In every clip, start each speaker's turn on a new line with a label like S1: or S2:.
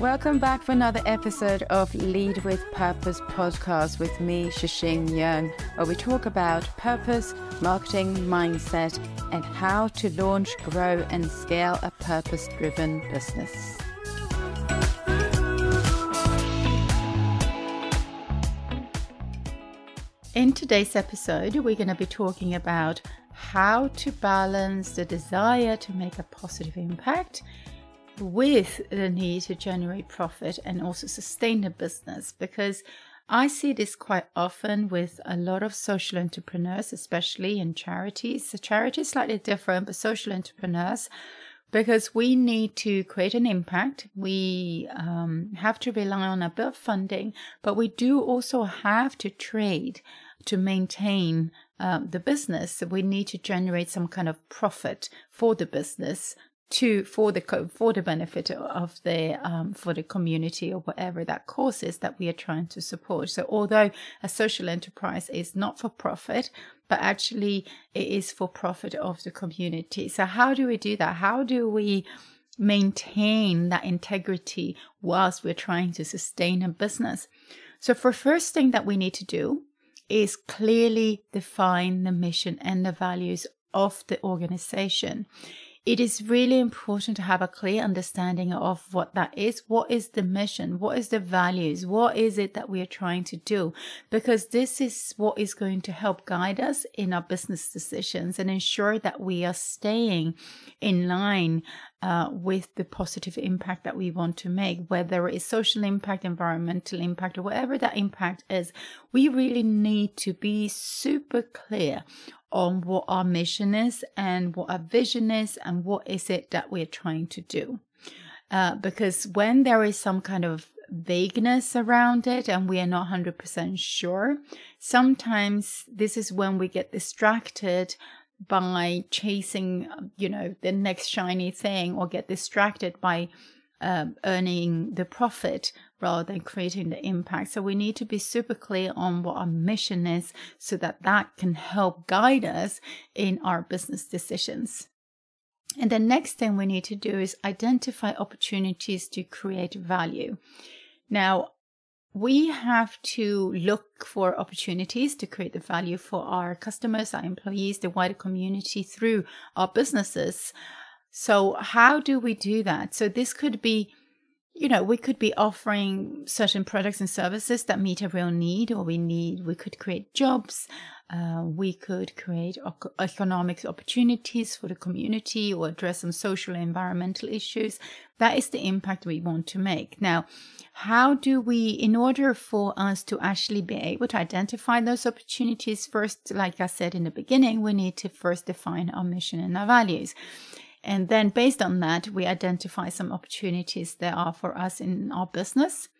S1: Welcome back for another episode of Lead with Purpose podcast with me, Tze Ching Yeung, where we talk about purpose, marketing, mindset, and how to launch, grow, and scale a purpose driven business. In today's episode, we're going to be talking about how to balance the desire to make a positive impact with the need to generate profit and also sustain a business because I see this quite often with a lot of social entrepreneurs, especially in charities. The charity is slightly different, but social entrepreneurs, because we need to create an impact. We um, have to rely on a bit of funding, but we do also have to trade to maintain um, the business. We need to generate some kind of profit for the business to for the for the benefit of the um, for the community or whatever that cause is that we are trying to support. So although a social enterprise is not for profit, but actually it is for profit of the community. So how do we do that? How do we maintain that integrity whilst we're trying to sustain a business? So for first thing that we need to do is clearly define the mission and the values of the organization it is really important to have a clear understanding of what that is. What is the mission? What is the values? What is it that we are trying to do? Because this is what is going to help guide us in our business decisions and ensure that we are staying in line uh, with the positive impact that we want to make, whether it's social impact, environmental impact, or whatever that impact is. We really need to be super clear on what our mission is and what our vision is and what is it that we're trying to do. Uh, because when there is some kind of vagueness around it and we are not 100% sure, sometimes this is when we get distracted by chasing, you know, the next shiny thing or get distracted by um, earning the profit rather than creating the impact. So we need to be super clear on what our mission is so that that can help guide us in our business decisions. And the next thing we need to do is identify opportunities to create value. Now, we have to look for opportunities to create the value for our customers, our employees, the wider community through our businesses. So, how do we do that? So, this could be, you know, we could be offering certain products and services that meet a real need, or we need, we could create jobs, uh, we could create economic opportunities for the community or address some social and environmental issues. That is the impact we want to make. Now, how do we, in order for us to actually be able to identify those opportunities first, like I said in the beginning, we need to first define our mission and our values. And then based on that, we identify some opportunities there are for us in our business.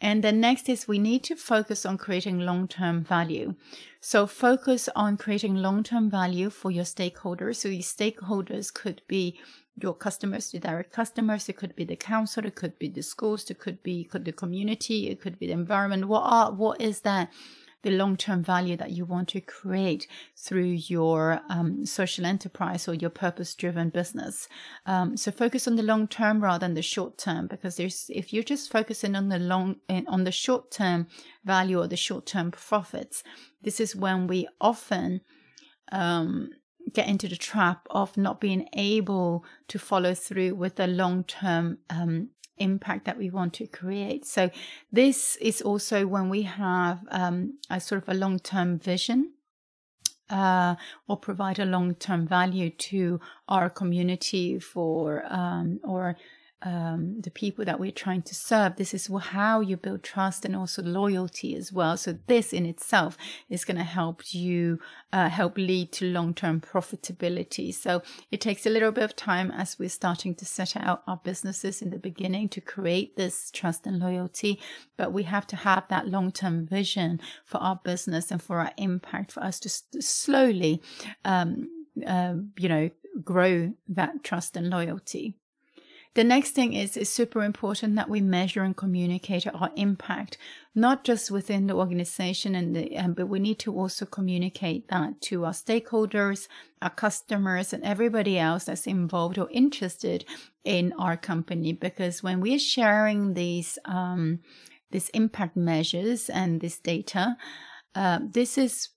S1: And then next is we need to focus on creating long term value. So focus on creating long term value for your stakeholders. So your stakeholders could be your customers, your direct customers. It could be the council. It could be the schools. It could be could the community. It could be the environment. What are, what is that the long term value that you want to create through your um, social enterprise or your purpose driven business. Um, so focus on the long term rather than the short term because there's if you're just focusing on the long on the short term value or the short term profits, this is when we often um, get into the trap of not being able to follow through with the long term um, impact that we want to create. So this is also when we have um, a sort of a long term vision. Uh, or provide a long term value to our community for um, or um, the people that we're trying to serve. This is how you build trust and also loyalty as well. So this in itself is going to help you uh, help lead to long-term profitability. So it takes a little bit of time as we're starting to set out our businesses in the beginning to create this trust and loyalty, but we have to have that long-term vision for our business and for our impact for us to slowly, um, uh, you know, grow that trust and loyalty. The next thing is it's super important that we measure and communicate our impact, not just within the organization and the, um, but we need to also communicate that to our stakeholders, our customers, and everybody else that's involved or interested in our company. Because when we're sharing these um, these impact measures and this data, uh, this is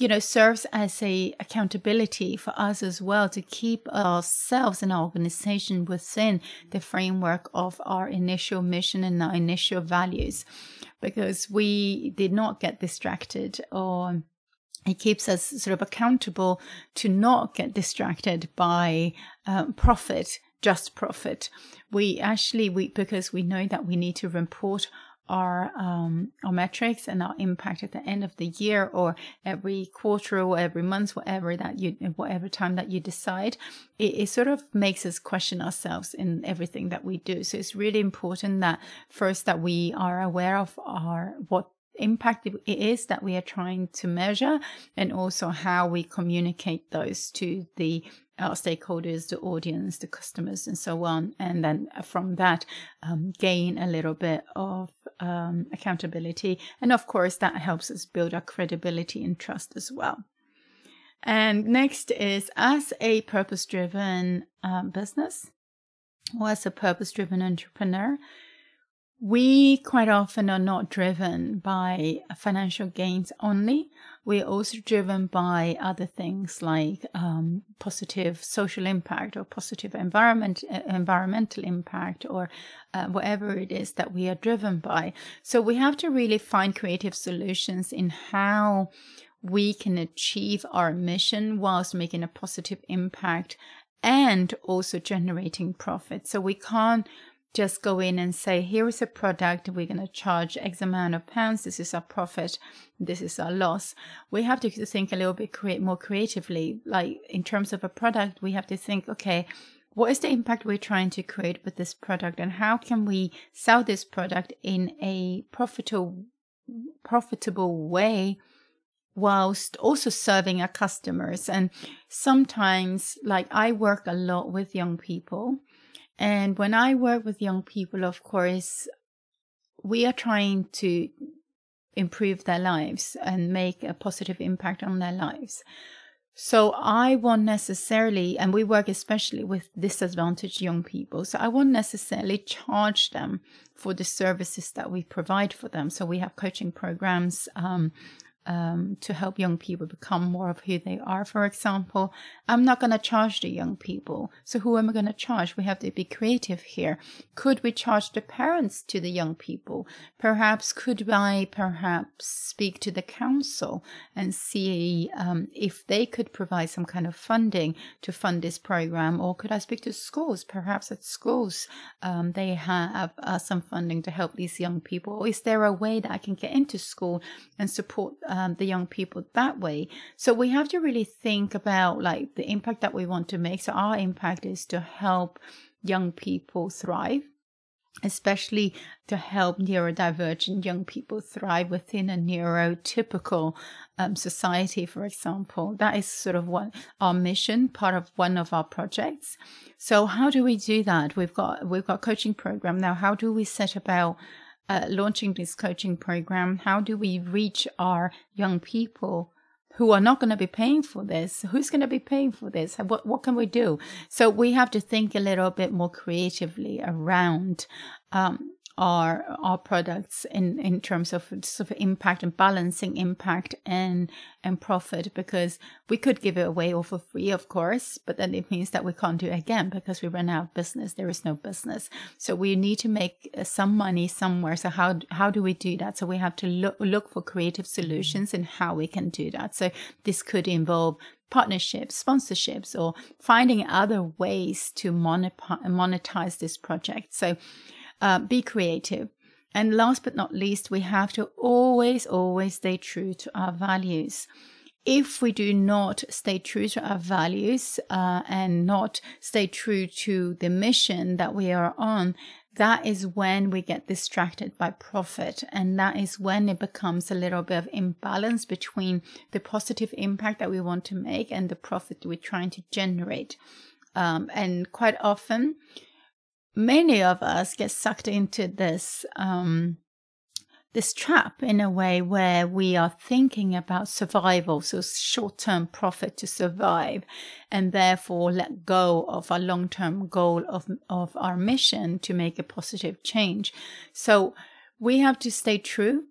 S1: you know serves as a accountability for us as well to keep ourselves and our organization within the framework of our initial mission and our initial values. Because we did not get distracted or it keeps us sort of accountable to not get distracted by um, profit just profit. We actually we because we know that we need to report our um, our metrics and our impact at the end of the year or every quarter or every month, whatever that you whatever time that you decide, it, it sort of makes us question ourselves in everything that we do. So it's really important that first that we are aware of our what impact it is that we are trying to measure and also how we communicate those to the our stakeholders, the audience, the customers, and so on. And then from that, um, gain a little bit of um, accountability. And of course, that helps us build our credibility and trust as well. And next is as a purpose driven um, business or as a purpose driven entrepreneur, we quite often are not driven by financial gains only. We're also driven by other things like um, positive social impact or positive environment, uh, environmental impact, or uh, whatever it is that we are driven by. So we have to really find creative solutions in how we can achieve our mission whilst making a positive impact and also generating profit. So we can't just go in and say, here is a product, we're going to charge X amount of pounds, this is our profit, this is our loss. We have to think a little bit create more creatively. Like in terms of a product, we have to think, okay, what is the impact we're trying to create with this product and how can we sell this product in a profitable profitable way whilst also serving our customers and sometimes like i work a lot with young people and when I work with young people, of course, we are trying to improve their lives and make a positive impact on their lives. So I won't necessarily, and we work especially with disadvantaged young people. So I won't necessarily charge them for the services that we provide for them. So we have coaching programs, um, um, to help young people become more of who they are, for example. I'm not going to charge the young people. So who am I going to charge? We have to be creative here. Could we charge the parents to the young people? Perhaps could I perhaps speak to the council and see um, if they could provide some kind of funding to fund this program? Or could I speak to schools? Perhaps at schools um, they have uh, some funding to help these young people. Or is there a way that I can get into school and support um, the young people that way. So we have to really think about like the impact that we want to make. So our impact is to help young people thrive especially to help neurodivergent young people thrive within a neurotypical um, society, for example. That is sort of what our mission, part of one of our projects. So how do we do that? We've got we've got coaching program now. How do we set about uh, launching this coaching program? How do we reach our young people who are not going to be paying for this? Who's going to be paying for this? What what can we do? So we have to think a little bit more creatively around um, our our products in in terms of sort of impact and balancing impact and and profit because we could give it away all for free of course but then it means that we can't do it again because we run out of business. There is no business. So we need to make uh, some money somewhere. So how how do we do that? So we have to look look for creative solutions and how we can do that. So this could involve partnerships, sponsorships, or finding other ways to monetize this project. So uh, be creative. And last but not least, we have to always, always stay true to our values. If we do not stay true to our values uh, and not stay true to the mission that we are on, that is when we get distracted by profit. And that is when it becomes a little bit of imbalance between the positive impact that we want to make and the profit we're trying to generate. Um, and quite often, many of us get sucked into this um, this trap in a way where we are thinking about survival, so short term profit to survive, and therefore let go of our long term goal of, of our mission to make a positive change. So we have to stay true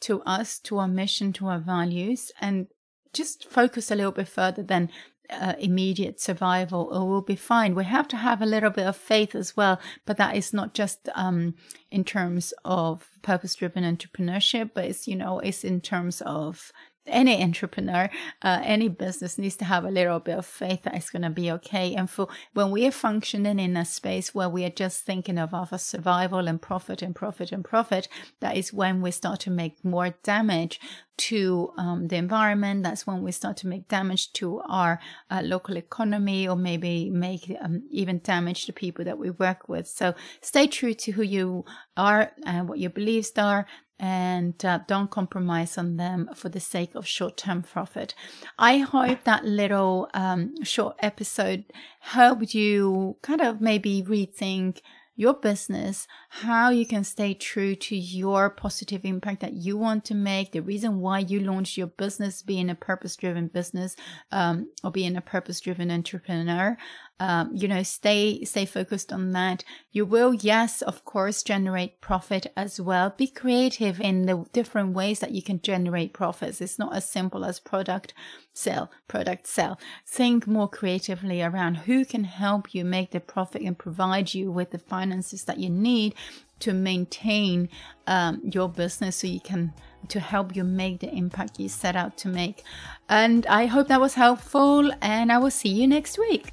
S1: to us, to our mission, to our values, and just focus a little bit further than uh, immediate survival or we'll be fine. We have to have a little bit of faith as well, but that is not just um, in terms of purpose driven entrepreneurship, but it's, you know, it's in terms of any entrepreneur, uh, any business needs to have a little bit of faith that it's going to be okay. And for when we are functioning in a space where we are just thinking of our survival and profit and profit and profit, that is when we start to make more damage to um, the environment. That's when we start to make damage to our uh, local economy or maybe make um, even damage to people that we work with. So stay true to who you are and what your beliefs are and uh, don't compromise on them for the sake of short term profit. I hope that little um, short episode helped you kind of maybe rethink your business, how you can stay true to your positive impact that you want to make, the reason why you launched your business, being a purpose driven business um, or being a purpose driven entrepreneur um, you know stay stay focused on that. You will yes of course generate profit as well. Be creative in the different ways that you can generate profits. It's not as simple as product sell product sell. Think more creatively around who can help you make the profit and provide you with the finances that you need to maintain um, your business so you can to help you make the impact you set out to make. And i hope that was helpful and i will see you next week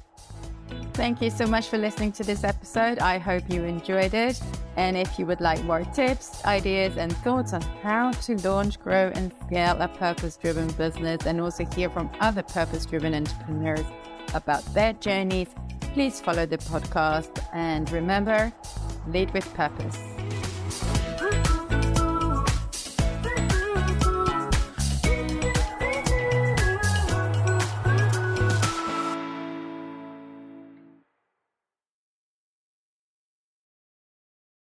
S2: Thank you so much for listening to this episode. I hope you enjoyed it. And if you would like more tips, ideas, and thoughts on how to launch, grow, and scale a purpose driven business, and also hear from other purpose driven entrepreneurs about their journeys, please follow the podcast. And remember, lead with purpose.